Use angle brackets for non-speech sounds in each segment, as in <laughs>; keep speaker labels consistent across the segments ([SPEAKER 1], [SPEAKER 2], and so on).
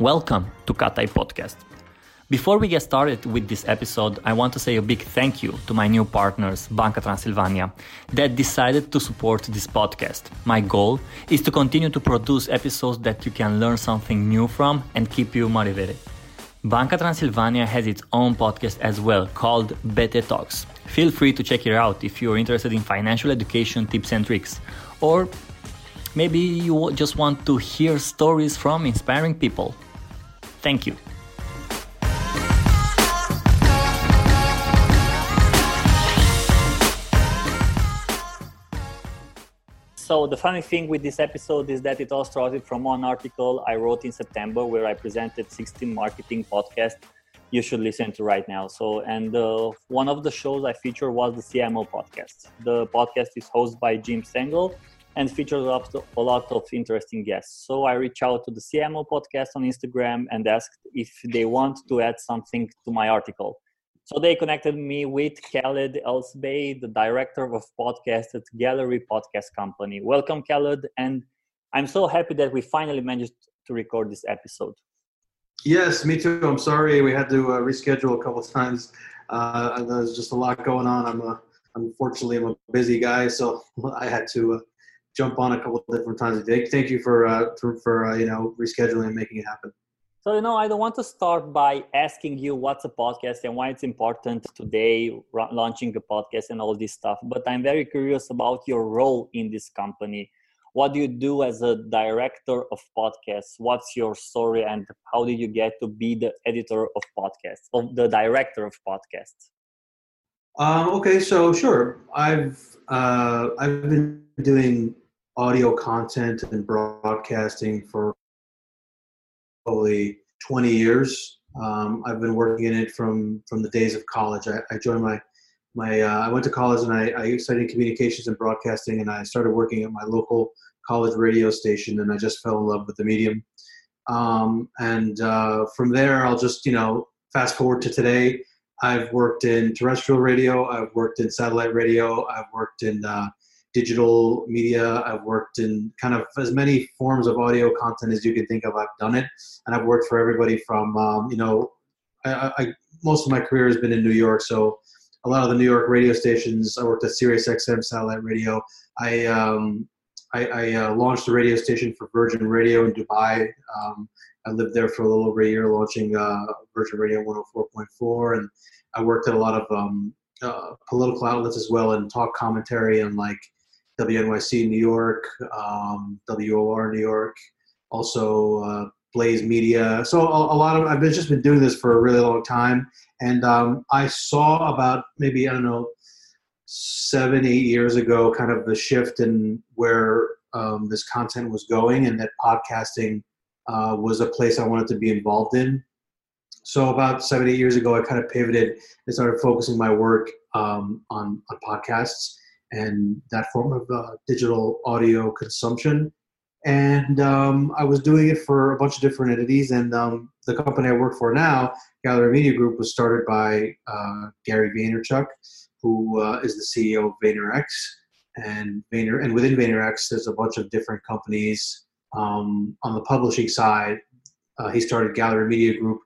[SPEAKER 1] Welcome to Katai Podcast. Before we get started with this episode, I want to say a big thank you to my new partners, Banca Transilvania, that decided to support this podcast. My goal is to continue to produce episodes that you can learn something new from and keep you motivated. Banca Transilvania has its own podcast as well called BT Talks. Feel free to check it out if you're interested in financial education tips and tricks, or maybe you just want to hear stories from inspiring people. Thank you. So the funny thing with this episode is that it all started from one article I wrote in September where I presented 16 marketing podcasts you should listen to right now. So, and uh, one of the shows I featured was the CMO podcast. The podcast is hosted by Jim Stengel and features a lot of interesting guests. So I reached out to the CMO podcast on Instagram and asked if they want to add something to my article. So they connected me with Khaled Elsebai, the director of podcast at Gallery Podcast Company. Welcome, Khaled, and I'm so happy that we finally managed to record this episode.
[SPEAKER 2] Yes, me too. I'm sorry we had to uh, reschedule a couple times. Uh, there's just a lot going on. I'm a, unfortunately I'm a busy guy, so <laughs> I had to uh, jump on a couple of different times. Thank you for uh, for, for uh, you know rescheduling and making it happen.
[SPEAKER 1] So, you know, I don't want to start by asking you what's a podcast and why it's important today, launching a podcast and all this stuff. But I'm very curious about your role in this company. What do you do as a director of podcasts? What's your story and how did you get to be the editor of podcasts, of the director of podcasts?
[SPEAKER 2] Um, okay, so sure. I've uh, I've been doing audio content and broadcasting for probably 20 years. Um, I've been working in it from from the days of college. I, I joined my my uh, I went to college and I, I studied communications and broadcasting, and I started working at my local college radio station, and I just fell in love with the medium. Um, and uh, from there, I'll just you know fast forward to today. I've worked in terrestrial radio. I've worked in satellite radio. I've worked in uh, digital media. I've worked in kind of as many forms of audio content as you can think of. I've done it, and I've worked for everybody from um, you know, I, I, most of my career has been in New York, so a lot of the New York radio stations. I worked at Sirius XM satellite radio. I um, I, I uh, launched a radio station for Virgin Radio in Dubai. Um, I lived there for a little over a year, launching uh, Virgin Radio 104.4, and I worked at a lot of um, uh, political outlets as well and talk commentary and like WNYC New York, um, WOR New York, also uh, Blaze Media. So a, a, lot of I've just been doing this for a really long time, and um, I saw about maybe I don't know seven eight years ago kind of the shift in where um, this content was going, and that podcasting uh, was a place I wanted to be involved in. So about seven eight years ago, I kind of pivoted and started focusing my work um, on on podcasts and that form of uh, digital audio consumption. And um, I was doing it for a bunch of different entities. And um, the company I work for now, Gallery Media Group, was started by uh, Gary Vaynerchuk, who uh, is the CEO of VaynerX. And Vayner, and within VaynerX, there's a bunch of different companies. Um, on the publishing side, uh, he started Gallery Media Group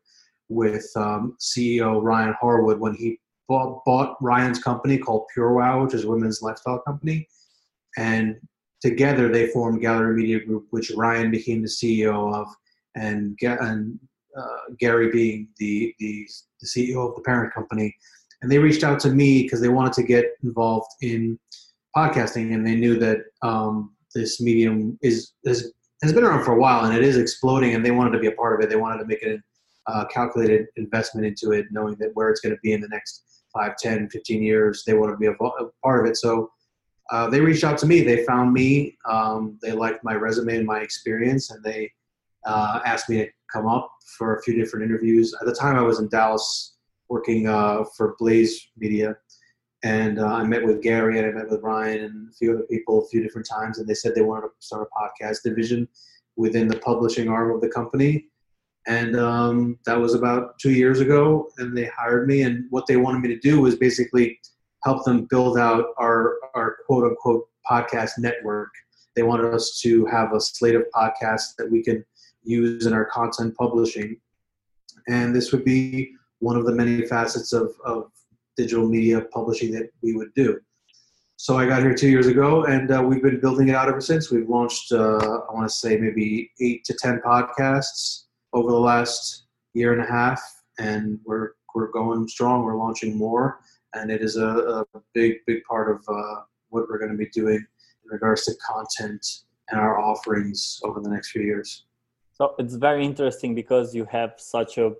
[SPEAKER 2] with um, CEO Ryan Harwood when he bought, bought Ryan's company called PureWow, which is a women's lifestyle company, and together they formed Gallery Media Group, which Ryan became the CEO of, and and uh, Gary being the, the the CEO of the parent company. And they reached out to me because they wanted to get involved in podcasting, and they knew that um, this medium is, is has been around for a while and it is exploding, and they wanted to be a part of it. They wanted to make a uh, calculated investment into it, knowing that where it's going to be in the next 5, 10, 15 years. They want to be a, part of it. So uh, they reached out to me. They found me. Um, they liked my resume and my experience, and they uh, asked me to come up for a few different interviews. At the time, I was in Dallas working uh, for Blaze Media, and uh, I met with Gary and I met with Ryan and a few other people a few different times, and they said they wanted to start a podcast division within the publishing arm of the company and um, that was about two years ago and they hired me and what they wanted me to do was basically help them build out our, our quote unquote podcast network they wanted us to have a slate of podcasts that we can use in our content publishing. And this would be one of the many facets of, of digital media publishing that we would do. So I got here two years ago, and uh, we've been building it out ever since. We've launched, uh, I want to say, maybe eight to ten podcasts over the last year and a half, and we're we're going strong. We're launching more, and it is a, a big big part of uh, what we're going to be doing in regards to content and our offerings over the next few years.
[SPEAKER 1] So it's very interesting because you have such a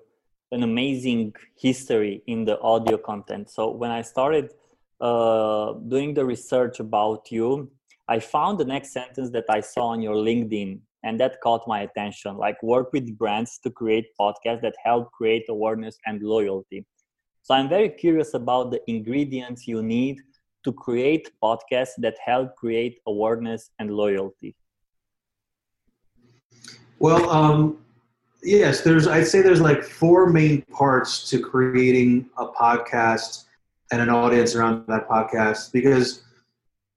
[SPEAKER 1] an amazing history in the audio content. So when I started uh, doing the research about you, I found the next sentence that I saw on your LinkedIn, and that caught my attention. Like work with brands to create podcasts that help create awareness and loyalty. So I'm very curious about the ingredients you need to create podcasts that help create awareness and loyalty.
[SPEAKER 2] Well, um, yes, there's. I'd say there's like four main parts to creating a podcast and an audience around that podcast. Because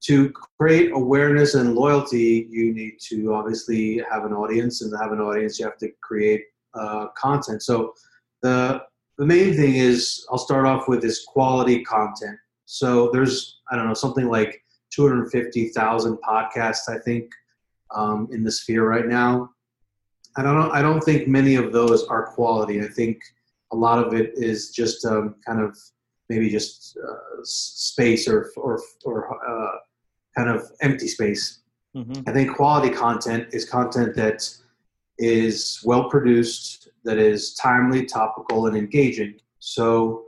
[SPEAKER 2] to create awareness and loyalty, you need to obviously have an audience, and to have an audience, you have to create uh, content. So the the main thing is, I'll start off with this quality content. So there's, I don't know, something like 250,000 podcasts, I think, um, in the sphere right now. I don't know, I don't think many of those are quality. I think a lot of it is just um, kind of maybe just uh, space or or or uh, kind of empty space. Mm-hmm. I think quality content is content that is well produced, that is timely, topical, and engaging. So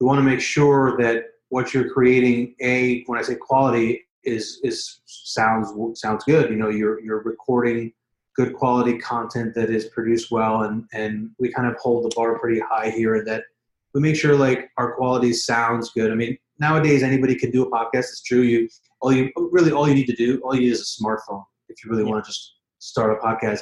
[SPEAKER 2] you want to make sure that what you're creating, a when I say quality, is is sounds sounds good. You know, you're you're recording good quality content that is produced well and and we kind of hold the bar pretty high here that we make sure like our quality sounds good i mean nowadays anybody can do a podcast it's true you all you really all you need to do all you need is a smartphone if you really yeah. want to just start a podcast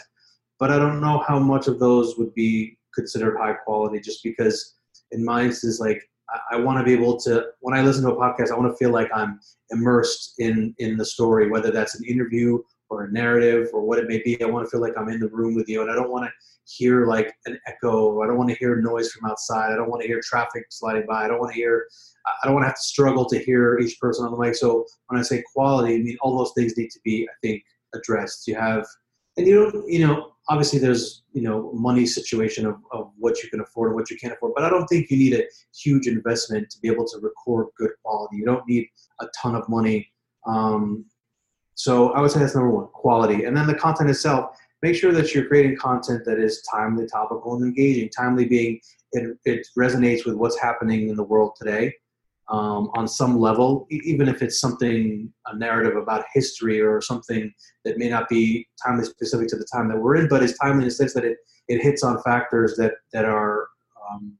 [SPEAKER 2] but i don't know how much of those would be considered high quality just because in my instance like I, I want to be able to when i listen to a podcast i want to feel like i'm immersed in in the story whether that's an interview or a narrative or what it may be. I want to feel like I'm in the room with you, and I don't want to hear like an echo. I don't want to hear noise from outside. I don't want to hear traffic sliding by. I don't want to hear. I don't want to have to struggle to hear each person on the mic. So when I say quality, I mean all those things need to be, I think, addressed. You have, and you don't, you know, obviously there's you know money situation of, of what you can afford and what you can't afford but i don't think you need a huge investment to be able to record good quality you don't need a ton of money um, so I would say that's number one, quality. And then the content itself, make sure that you're creating content that is timely, topical, and engaging. Timely being it, it resonates with what's happening in the world today um, on some level, even if it's something, a narrative about history or something that may not be timely specific to the time that we're in, but it's timely in the sense that it, it hits on factors that, that are um,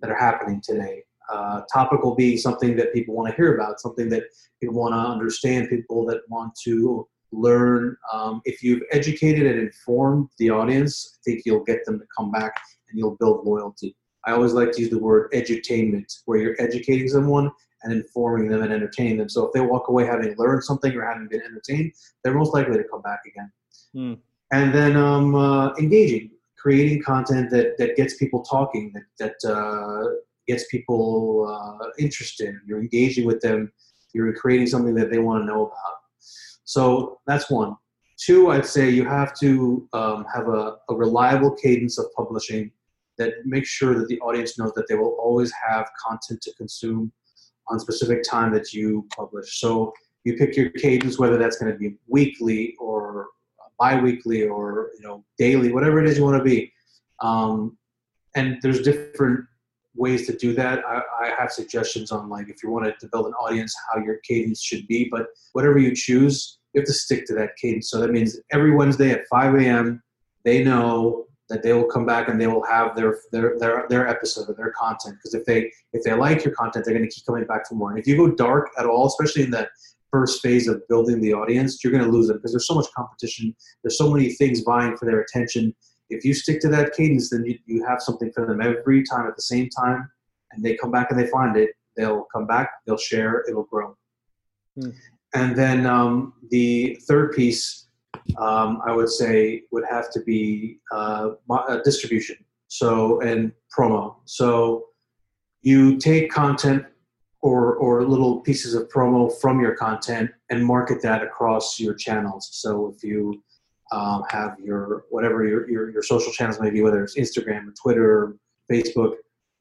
[SPEAKER 2] that are happening today uh, topical being something that people want to hear about, something that people want to understand, people that want to learn. Um, if you've educated and informed the audience, I think you'll get them to come back and you'll build loyalty. I always like to use the word edutainment, where you're educating someone and informing them and entertaining them. So if they walk away having learned something or having been entertained, they're most likely to come back again. Mm. And then um, uh, engaging, creating content that, that gets people talking, that, that uh, gets people uh, interested. You're engaging with them. You're creating something that they want to know about. So that's one. Two, I'd say you have to um, have a, a reliable cadence of publishing that makes sure that the audience knows that they will always have content to consume on specific time that you publish. So you pick your cadence, whether that's going to be weekly or bi-weekly or you know daily, whatever it is you want to be. Um, and there's different ways to do that. I, I, have suggestions on like if you wanted to build an audience, how your cadence should be. But whatever you choose, you have to stick to that cadence. So that means every Wednesday at 5 a.m. they know that they will come back and they will have their their their, their episode of their content. Because if they if they like your content, they're going to keep coming back for more. And if you go dark at all, especially in that first phase of building the audience, you're going to lose them because there's so much competition. There's so many things vying for their attention if you stick to that cadence, then you, you have something for them every time at the same time, and they come back and they find it. They'll come back, they'll share, it'll grow. Hmm. And then um, the third piece um, I would say would have to be uh, uh, distribution. So and promo. So you take content or or little pieces of promo from your content and market that across your channels. So if you um, have your whatever your, your your social channels may be, whether it's Instagram or Twitter, Facebook,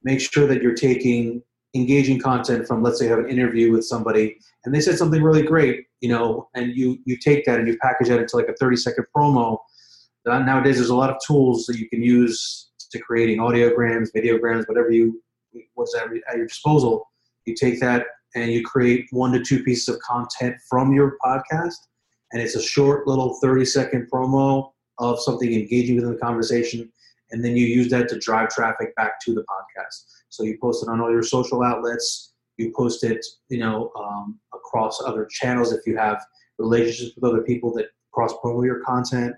[SPEAKER 2] make sure that you're taking engaging content from let's say have an interview with somebody and they said something really great you know and you you take that and you package that into like a 30 second promo. Nowadays there's a lot of tools that you can use to creating audiograms videograms whatever you what's at your disposal. You take that and you create one to two pieces of content from your podcast and it's a short little 30 second promo of something engaging within the conversation. And then you use that to drive traffic back to the podcast. So you post it on all your social outlets. You post it you know um, across other channels if you have relationships with other people that cross promote your content.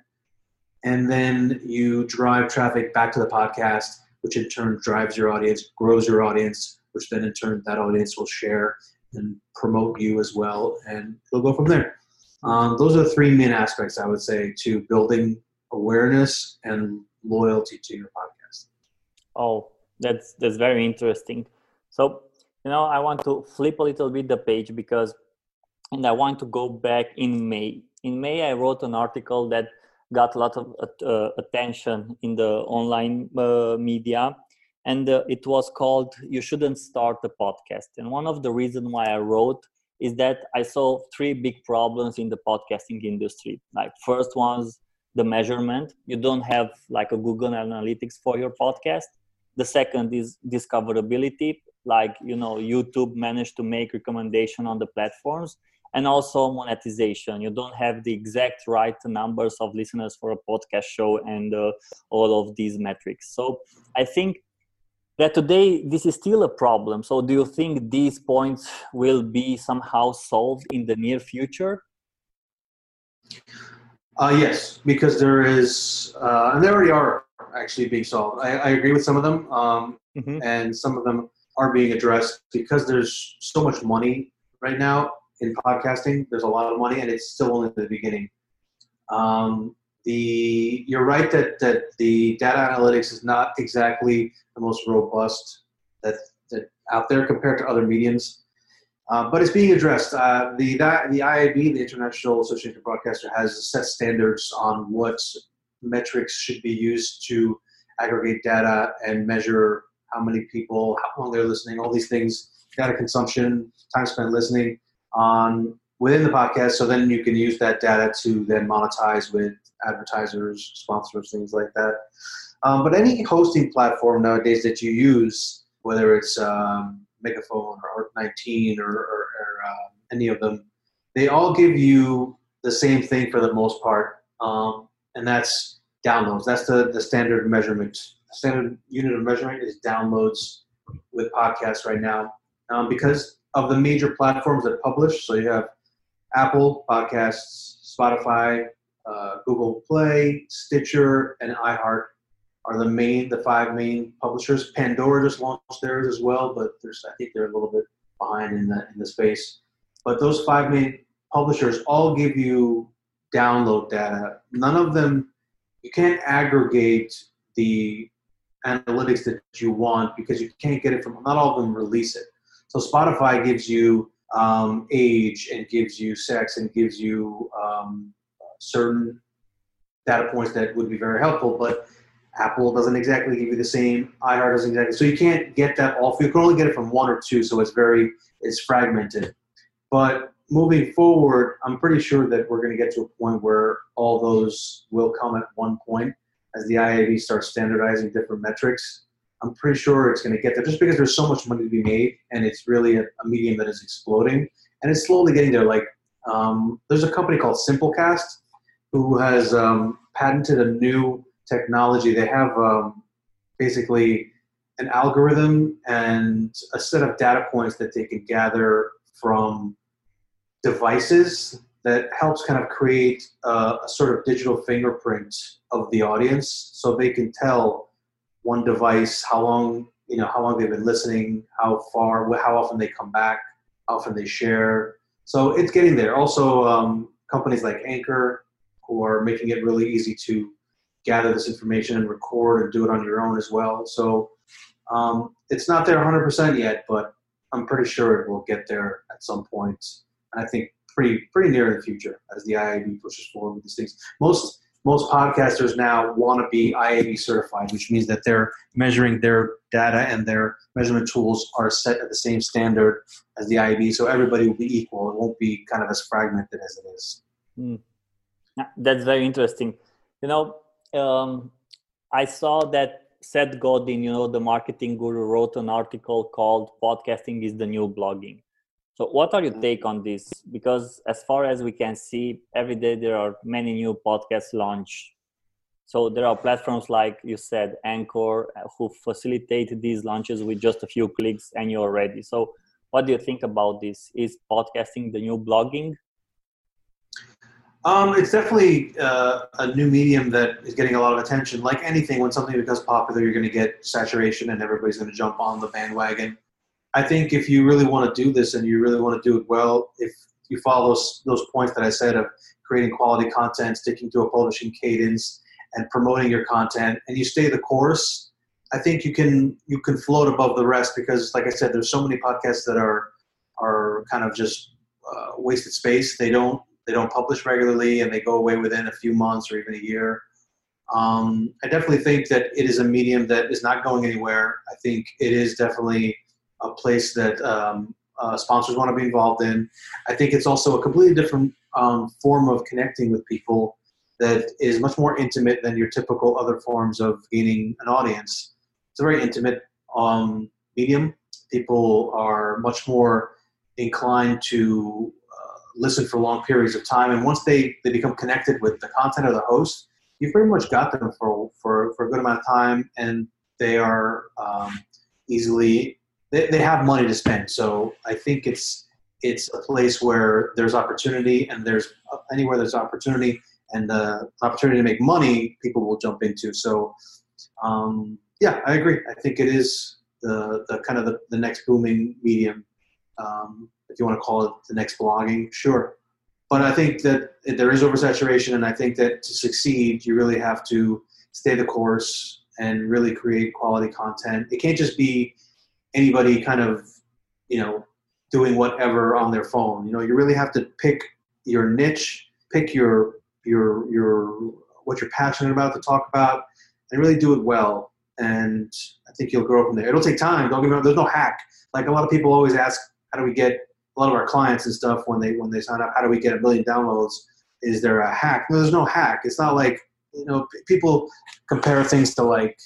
[SPEAKER 2] And then you drive traffic back to the podcast which in turn drives your audience grows your audience which then in turn that audience will share and promote you as well, and it'll go from there. Um, those are the three main aspects I would say to building awareness and loyalty to your podcast.
[SPEAKER 1] Oh, that's that's very interesting. So you know, I want to flip a little bit the page because, and I want to go back in May. In May, I wrote an article that got a lot of uh, attention in the online uh, media and uh, it was called you shouldn't start a podcast and one of the reasons why i wrote is that i saw three big problems in the podcasting industry. Like first one's the measurement. You don't have like a google analytics for your podcast. The second is discoverability. Like you know youtube managed to make recommendation on the platforms. And also monetization. You don't have the exact right numbers of listeners for a podcast show and uh, all of these metrics. So i think that today this is still a problem. So, do you think these points will be somehow solved in the near future?
[SPEAKER 2] Uh, yes, because there is, uh, and they already are actually being solved. I, I agree with some of them, um, mm-hmm. and some of them are being addressed because there's so much money right now in podcasting. There's a lot of money, and it's still only the beginning. Um, the you're right that that the data analytics is not exactly the most robust that that out there compared to other mediums. Uh, but it's being addressed. Uh, the that, the IAB, the International Association of Broadcasters, has set standards on what metrics should be used to aggregate data and measure how many people, how long they're listening, all these things, data consumption, time spent listening on within the podcast. So then you can use that data to then monetize with advertisers, sponsors, things like that. Um, but any hosting platform nowadays that you use, whether it's um, Megaphone or ART19 or, or, or uh, any of them, they all give you the same thing for the most part, um, and that's downloads. That's the, the standard measurement. The standard unit of measurement is downloads with podcasts right now um, because of the major platforms that publish. So you have Apple Podcasts, Spotify, uh, Google Play, Stitcher, and iHeart are the main, the five main publishers. Pandora just launched theirs as well, but there's, I think they're a little bit behind in the in the space. But those five main publishers all give you download data. None of them, you can't aggregate the analytics that you want because you can't get it from. Not all of them release it. So Spotify gives you um, age and gives you sex and gives you um, certain data points that would be very helpful, but Apple doesn't exactly give you the same. iHeart doesn't exactly. So you can't get that all. You can only get it from one or two, so it's very it's fragmented. But moving forward, I'm pretty sure that we're going to get to a point where all those will come at one point as the IAB starts standardizing different metrics. I'm pretty sure it's going to get there just because there's so much money to be made and it's really a, a medium that is exploding and it's slowly getting there. Like um, there's a company called Simplecast who has um, patented a new technology. They have um, basically an algorithm and a set of data points that they can gather from devices that helps kind of create a, a, sort of digital fingerprint of the audience. So they can tell one device how long you know how long they've been listening how far how often they come back how often they share. So it's getting there. Also um, companies like anchor who are making it really easy to gather this information and record and do it on your own as well. So um, it's not there 100% yet, but I'm pretty sure it will get there at some point. And I think pretty pretty near in the future as the IAB pushes forward with these things. Most most podcasters now want to be IAB certified, which means that they're measuring their data and their measurement tools are set at the same standard as the IAB, so everybody will be equal. It won't be kind of as fragmented as it is. Mm.
[SPEAKER 1] That's very interesting. You know, um, I saw that Seth Godin, you know, the marketing guru, wrote an article called "Podcasting is the New Blogging." So, what are your mm-hmm. take on this? Because as far as we can see, every day there are many new podcasts launched. So there are platforms like you said, Anchor, uh, who facilitate these launches with just a few clicks and you're ready. So, what do you think about this? Is podcasting the new blogging?
[SPEAKER 2] Um, it's definitely uh, a new medium that is getting a lot of attention. Like anything, when something becomes popular, you're going to get saturation and everybody's going to jump on the bandwagon. I think if you really want to do this and you really want to do it well, if you follow those those points that I said of creating quality content, sticking to a publishing cadence, and promoting your content, and you stay the course, I think you can you can float above the rest because, like I said, there's so many podcasts that are are kind of just uh, wasted space. They don't they don't publish regularly, and they go away within a few months or even a year. Um, I definitely think that it is a medium that is not going anywhere. I think it is definitely a place that um, uh, sponsors want to be involved in. I think it's also a completely different um, form of connecting with people that is much more intimate than your typical other forms of gaining an audience. It's a very intimate um, medium. People are much more inclined to listen for long periods of time, and once they, they become connected with the content of the host, you've pretty much got them for, for, for a good amount of time, and they are um, easily they, they have money to spend. So I think it's it's a place where there's opportunity and there's anywhere there's opportunity and the opportunity to make money, people will jump into. So um, yeah, I agree. I think it is the, the kind of the, the next booming medium, um, if you want to call it the next blogging, sure. But I think that there is oversaturation, and I think that to succeed, you really have to stay the course and really create quality content. It can't just be anybody kind of you know doing whatever on their phone. You know, you really have to pick your niche, pick your your your what you're passionate about to talk about, and really do it well. And I think you'll grow from there. It'll take time. Don't get me. There's no hack. Like a lot of people always ask, how do we get a lot of our clients and stuff when they when they sign up? How do we get a million downloads? Is there a hack? No, there's no hack. It's not like you know people compare things to like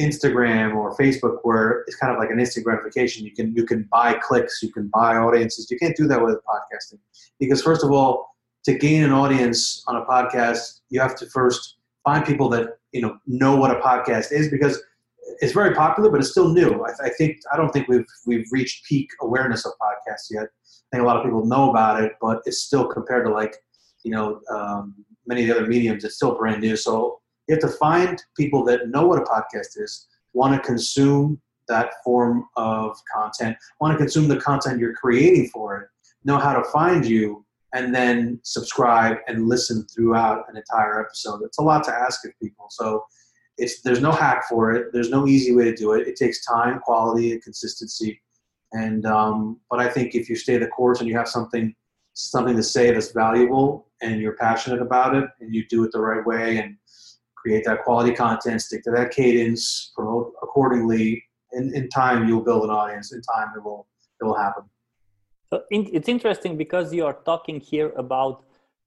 [SPEAKER 2] Instagram or Facebook where it's kind of like an instant gratification. You can you can buy clicks, you can buy audiences. You can't do that with podcasting because first of all, to gain an audience on a podcast, you have to first find people that you know know what a podcast is because it's very popular, but it's still new. I, I think I don't think we've we've reached peak awareness of podcasts yet. I think a lot of people know about it, but it's still compared to like you know um, many of the other mediums, it's still brand new. So you have to find people that know what a podcast is, want to consume that form of content, want to consume the content you're creating for it, know how to find you, and then subscribe and listen throughout an entire episode. It's a lot to ask of people. So it's there's no hack for it. There's no easy way to do it. It takes time, quality, and consistency. And um, but I think if you stay the course and you have something something to say that's valuable and you're passionate about it and you do it the right way and create that quality content, stick to that cadence, promote accordingly. In, in time, you'll build an audience. In time, it will it will happen.
[SPEAKER 1] So it's interesting because you are talking here about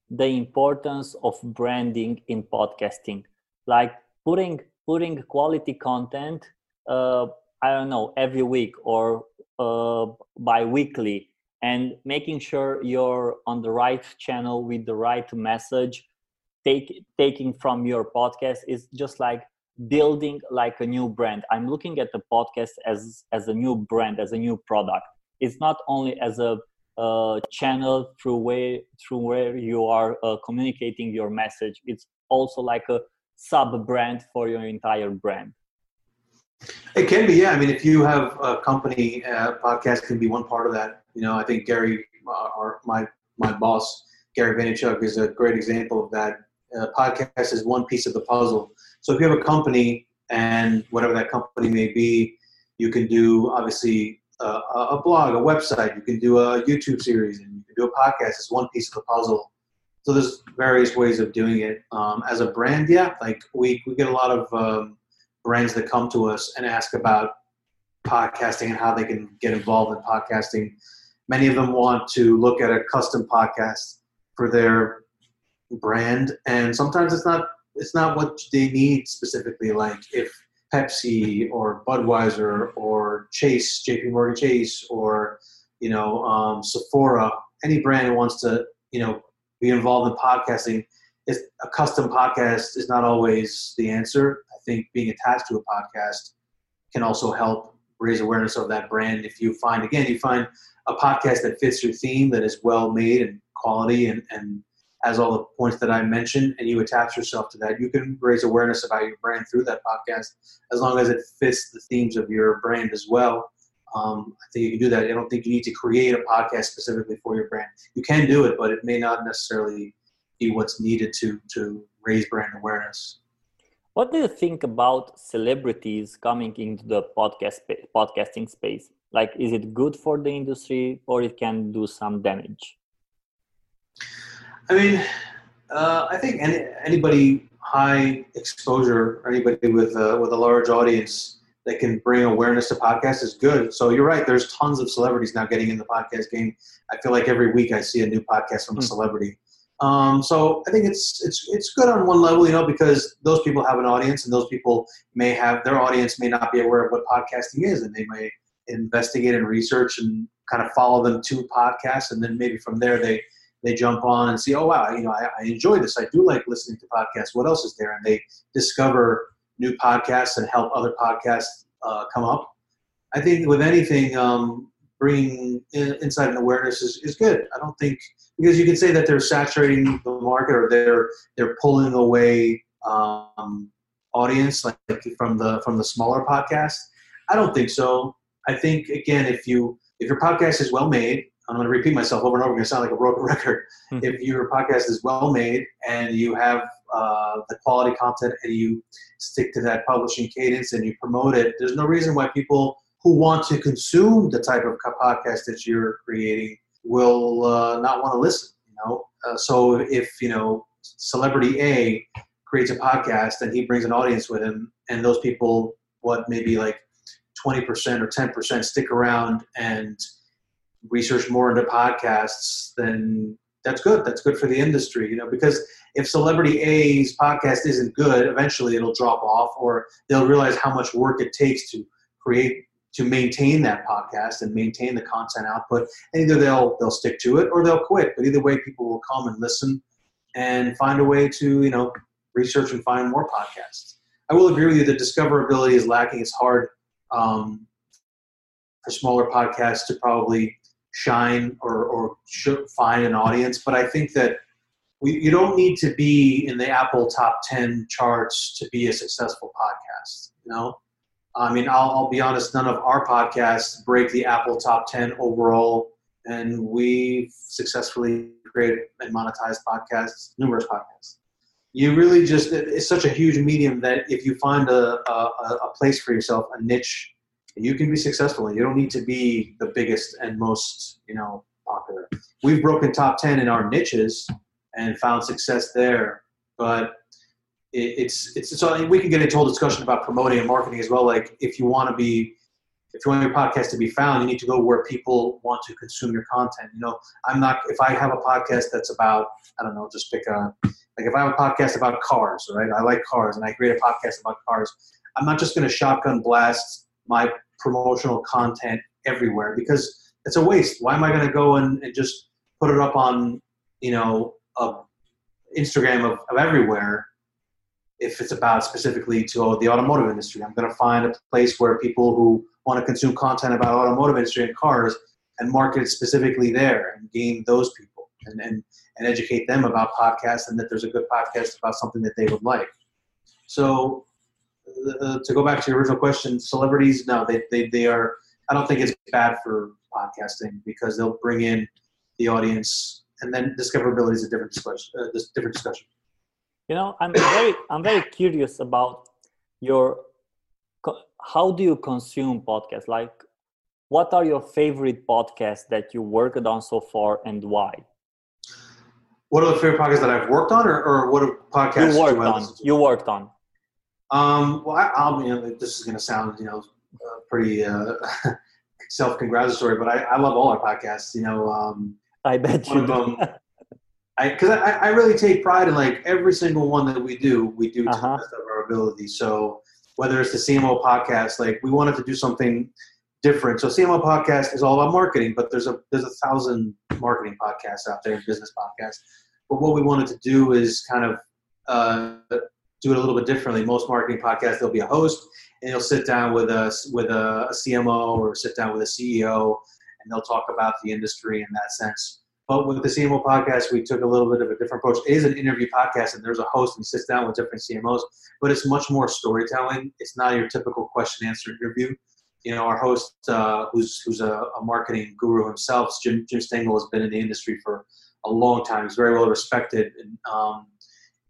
[SPEAKER 1] the importance of branding in podcasting, like putting putting quality content. Uh, I don't know every week or uh, bi-weekly and making sure you're on the right channel with the right message take, taking from your podcast is just like building like a new brand i'm looking at the podcast as as a new brand as a new product it's not only as a uh, channel through where through where you are uh, communicating your message it's also like a sub brand for your entire brand
[SPEAKER 2] it can be yeah i mean if you have a company uh, podcast can be one part of that you know i think gary uh, our, my my boss gary vaynerchuk is a great example of that a podcast is one piece of the puzzle. So if you have a company and whatever that company may be, you can do obviously a, a blog, a website. You can do a YouTube series, and you can do a podcast. It's one piece of the puzzle. So there's various ways of doing it. Um, as a brand, yeah, like we we get a lot of um, brands that come to us and ask about podcasting and how they can get involved in podcasting. Many of them want to look at a custom podcast for their brand, and sometimes it's not it's not what they need specifically. Like if Pepsi or Budweiser or Chase, JP Morgan Chase, or you know um, Sephora, any brand wants to you know be involved in podcasting, is a custom podcast is not always the answer. I think being attached to a podcast can also help raise awareness of that brand. If you find again, you find a podcast that fits your theme, that is well made and quality and, and has all the points that I mentioned, and you attach yourself to that, you can raise awareness about your brand through that podcast as long as it fits the themes of your brand as well. Um, I think you can do that. I don't think you need to create a podcast specifically for your brand. You can do it, but it may not necessarily be what's needed to to raise brand awareness.
[SPEAKER 1] What do you think about celebrities coming into the podcast podcasting space? Like, is it good for the industry, or it can do some damage?
[SPEAKER 2] I mean, uh, I think any, anybody high exposure, or anybody with a, with a large audience that can bring awareness to podcasts is good. So you're right. There's tons of celebrities now getting in the podcast game. I feel like every week I see a new podcast from a hmm. celebrity. Um, so I think it's it's it's good on one level, you know, because those people have an audience, and those people may have their audience may not be aware of what podcasting is, and they may investigate and research and kind of follow them to podcasts, and then maybe from there they they jump on and see, oh wow, you know, I, I enjoy this. I do like listening to podcasts. What else is there? And they discover new podcasts and help other podcasts uh, come up. I think with anything, um, bringing in, insight and awareness is, is good. I don't think because you can say that they're saturating the market or they're they're pulling away um, audience like from the from the smaller podcast. I don't think so. I think again, if you if your podcast is well made I'm going to repeat myself over and over. I'm going to sound like a broken <laughs> record. Hmm. if your podcast is well made and you have uh, the quality content and you stick to that publishing cadence and you promote it, there's no reason why people who want to consume the type of podcast that you're creating will uh, not want to listen. You know, uh, so if you know celebrity A creates a podcast and he brings an audience with him, and those people, what maybe like 20% or 10% stick around and research more into podcasts, then that's good. That's good for the industry, you know, because if celebrity A's podcast isn't good, eventually it'll drop off or they'll realize how much work it takes to create to maintain that podcast and maintain the content output. And either they'll they'll stick to it or they'll quit. But either way people will come and listen and find a way to, you know, research and find more podcasts. I will agree with you that discoverability is lacking. It's hard um, for smaller podcasts to probably shine or, or find an audience. But I think that we, you don't need to be in the Apple top 10 charts to be a successful podcast. You know, I mean, I'll, I'll be honest, none of our podcasts break the Apple top 10 overall. And we successfully created and monetized podcasts, numerous podcasts. You really just, it's such a huge medium that if you find a, a, a place for yourself, a niche you can be successful. You don't need to be the biggest and most, you know, popular. We've broken top 10 in our niches and found success there, but it, it's, it's, so we can get into a whole discussion about promoting and marketing as well. Like if you want to be, if you want your podcast to be found, you need to go where people want to consume your content. You know, I'm not, if I have a podcast that's about, I don't know, just pick a, like if I have a podcast about cars, right? I like cars and I create a podcast about cars. I'm not just going to shotgun blast my promotional content everywhere because it's a waste. Why am I going to go and, and, just put it up on, you know, a Instagram of, of everywhere if it's about specifically to oh, the automotive industry? I'm going to find a place where people who want to consume content about automotive industry and cars and market specifically there and gain those people and, and, and educate them about podcasts and that there's a good podcast about something that they would like. So uh, to go back to your original question, celebrities, no, they, they, they are, I don't think it's bad for podcasting because they'll bring in the audience and then discoverability is a different discussion, uh, this different discussion.
[SPEAKER 1] You know, I'm very I'm very curious about your how do you consume podcasts? Like, what are your favorite podcasts that you worked on so far, and why?
[SPEAKER 2] What are the favorite podcasts that I've worked on, or, or what podcasts
[SPEAKER 1] you worked on? You worked on.
[SPEAKER 2] Um, well, I, I'll, you know, this is going to sound, you know, uh, pretty uh, <laughs> self-congratulatory, but I, I love all our podcasts. You know, um,
[SPEAKER 1] I bet you. Them,
[SPEAKER 2] I because I, I really take pride in like every single one that we do, we do to uh-huh. the best of our ability. So whether it's the CMO podcast, like we wanted to do something different. So CMO podcast is all about marketing, but there's a there's a thousand marketing podcasts out there, business podcasts. But what we wanted to do is kind of uh, do it a little bit differently. Most marketing podcasts, there'll be a host, and you'll sit down with a with a, CMO or sit down with a CEO, and they'll talk about the industry in that sense. But with the CMO podcast, we took a little bit of a different approach. It is an interview podcast, and there's a host and sits down with different CMOs, but it's much more storytelling. It's not your typical question answer interview. You know, our host, uh, who's who's a, a, marketing guru himself, Jim Jim Stengel, has been in the industry for a long time. He's very well respected, and um,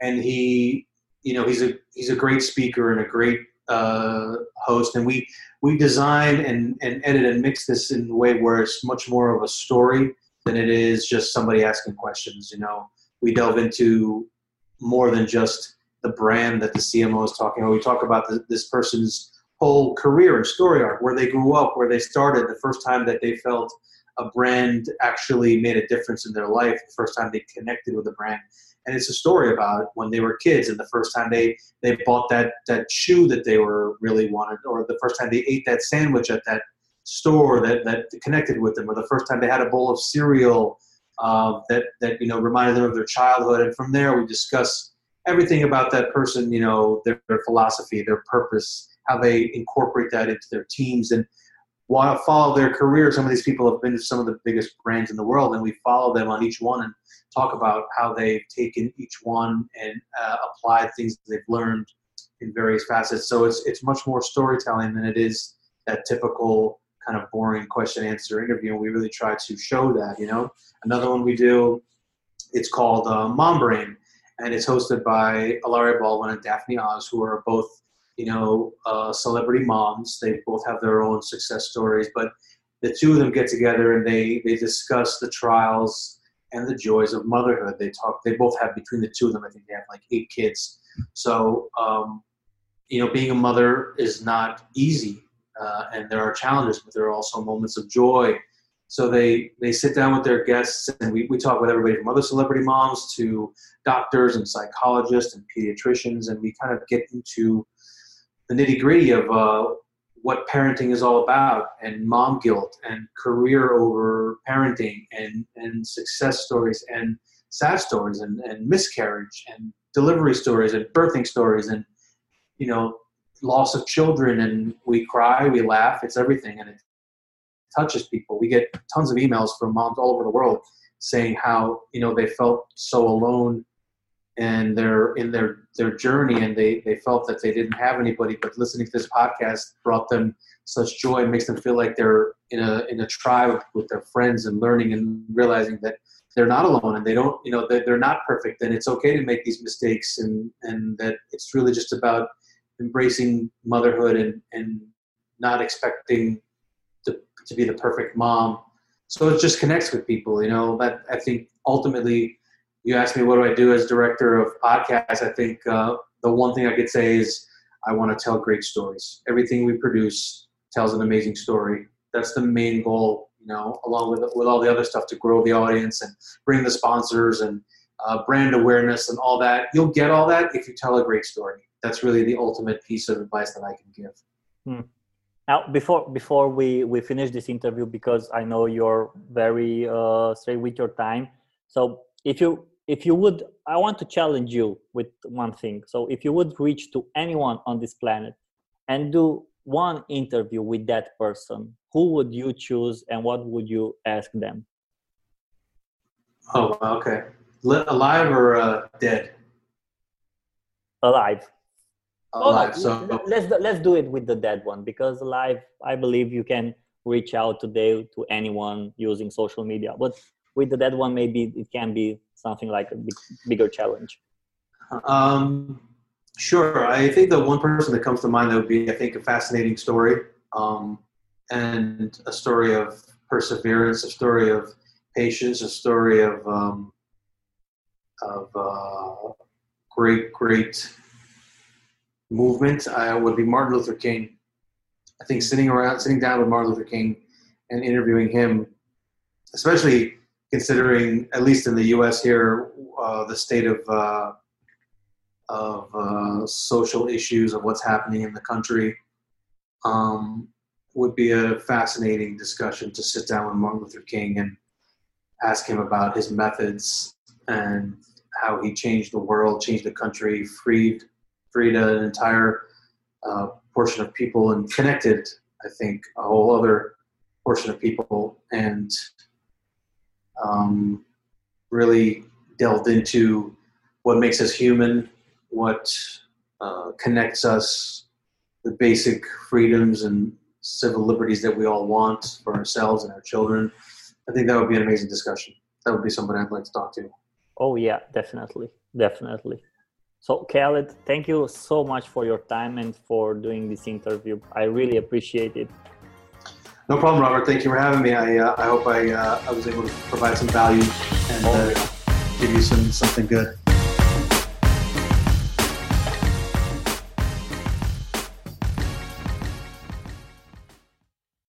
[SPEAKER 2] and he, you know, he's a he's a great speaker and a great uh, host. And we we design and and edit and mix this in a way where it's much more of a story than it is just somebody asking questions. You know, we delve into more than just the brand that the CMO is talking about. We talk about the, this person's whole career and story arc, where they grew up, where they started, the first time that they felt a brand actually made a difference in their life, the first time they connected with a brand. And it's a story about when they were kids and the first time they, they bought that, that shoe that they were really wanted, or the first time they ate that sandwich at that store that, that connected with them, or the first time they had a bowl of cereal uh, that, that you know reminded them of their childhood. And from there, we discuss everything about that person, you know, their, their philosophy, their purpose, how they incorporate that into their teams, and to follow their career. Some of these people have been to some of the biggest brands in the world, and we follow them on each one and talk about how they've taken each one and uh, applied things they've learned in various facets. So it's it's much more storytelling than it is that typical kind of boring question answer interview and we really try to show that you know another one we do it's called uh, mom brain and it's hosted by Hilaria Baldwin and Daphne Oz who are both you know uh, celebrity moms. They both have their own success stories but the two of them get together and they they discuss the trials and the joys of motherhood. They talk they both have between the two of them i think they have like eight kids. So um, you know being a mother is not easy uh, and there are challenges, but there are also moments of joy. So they they sit down with their guests, and we, we talk with everybody from other celebrity moms to doctors and psychologists and pediatricians, and we kind of get into the nitty gritty of uh, what parenting is all about, and mom guilt, and career over parenting, and and success stories, and sad stories, and, and miscarriage, and delivery stories, and birthing stories, and you know loss of children and we cry, we laugh, it's everything and it touches people. We get tons of emails from moms all over the world saying how, you know, they felt so alone and they're in their their journey and they they felt that they didn't have anybody but listening to this podcast brought them such joy and makes them feel like they're in a in a tribe with their friends and learning and realizing that they're not alone and they don't you know they're, they're not perfect and it's okay to make these mistakes and and that it's really just about embracing motherhood and, and not expecting to, to be the perfect mom. So it just connects with people, you know, that I think ultimately you ask me, what do I do as director of podcasts? I think uh, the one thing I could say is I want to tell great stories. Everything we produce tells an amazing story. That's the main goal, you know, along with, with all the other stuff to grow the audience and bring the sponsors and uh, brand awareness and all that. You'll get all that if you tell a great story that's really the ultimate piece of advice that I can give.
[SPEAKER 1] Hmm. Now, before before we we finish this interview, because I know you're very uh, straight with your time. So if you if you would, I want to challenge you with one thing. So if you would reach to anyone on this planet and do one interview with that person, who would you choose and what would you ask them?
[SPEAKER 2] Oh, okay. Alive or uh, dead?
[SPEAKER 1] Alive
[SPEAKER 2] live. No, so
[SPEAKER 1] let's let's do it with the dead one because live, I believe you can reach out today to anyone using social media. But with the dead one, maybe it can be something like a big, bigger challenge.
[SPEAKER 2] Um, sure. I think the one person that comes to mind that would be, I think, a fascinating story um, and a story of perseverance, a story of patience, a story of um, of uh, great, great movement. I would be Martin Luther King. I think sitting around, sitting down with Martin Luther King and interviewing him, especially considering, at least in the U.S. here, uh, the state of uh, of uh, social issues of what's happening in the country, um, would be a fascinating discussion to sit down with Martin Luther King and ask him about his methods and how he changed the world, changed the country, freed freed an entire uh, portion of people, and connected, I think, a whole other portion of people, and um, really delved into what makes us human, what uh, connects us, the basic freedoms and civil liberties that we all want for ourselves and our children. I think that would be an amazing discussion. That would be someone I'd like to talk to.
[SPEAKER 1] Oh yeah, definitely, definitely. So Khaled, thank you so much for your time and for doing this interview. I really appreciate it.
[SPEAKER 2] No problem, Robert. Thank you for having me. I, uh, I hope I, uh, I was able to provide some value and uh, give you some something good.